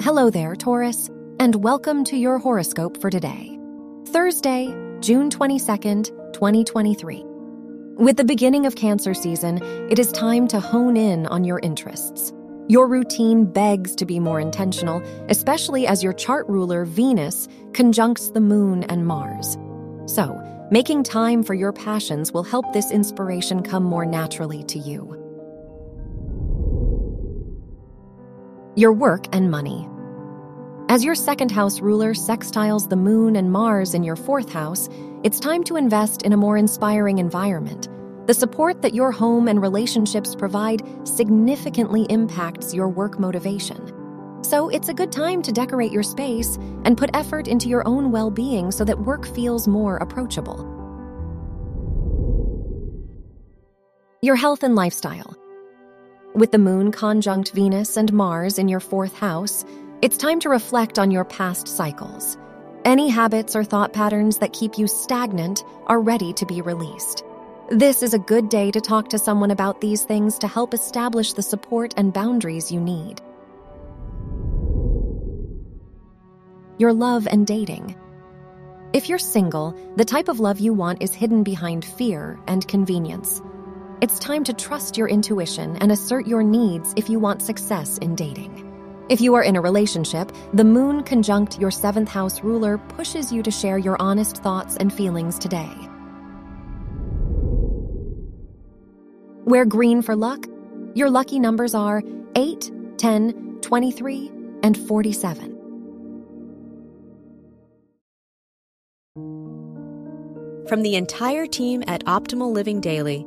Hello there, Taurus, and welcome to your horoscope for today, Thursday, June 22nd, 2023. With the beginning of Cancer season, it is time to hone in on your interests. Your routine begs to be more intentional, especially as your chart ruler, Venus, conjuncts the Moon and Mars. So, making time for your passions will help this inspiration come more naturally to you. Your work and money. As your second house ruler sextiles the moon and Mars in your fourth house, it's time to invest in a more inspiring environment. The support that your home and relationships provide significantly impacts your work motivation. So it's a good time to decorate your space and put effort into your own well being so that work feels more approachable. Your health and lifestyle. With the moon conjunct Venus and Mars in your fourth house, it's time to reflect on your past cycles. Any habits or thought patterns that keep you stagnant are ready to be released. This is a good day to talk to someone about these things to help establish the support and boundaries you need. Your love and dating. If you're single, the type of love you want is hidden behind fear and convenience. It's time to trust your intuition and assert your needs if you want success in dating. If you are in a relationship, the moon conjunct your seventh house ruler pushes you to share your honest thoughts and feelings today. Wear green for luck. Your lucky numbers are 8, 10, 23, and 47. From the entire team at Optimal Living Daily,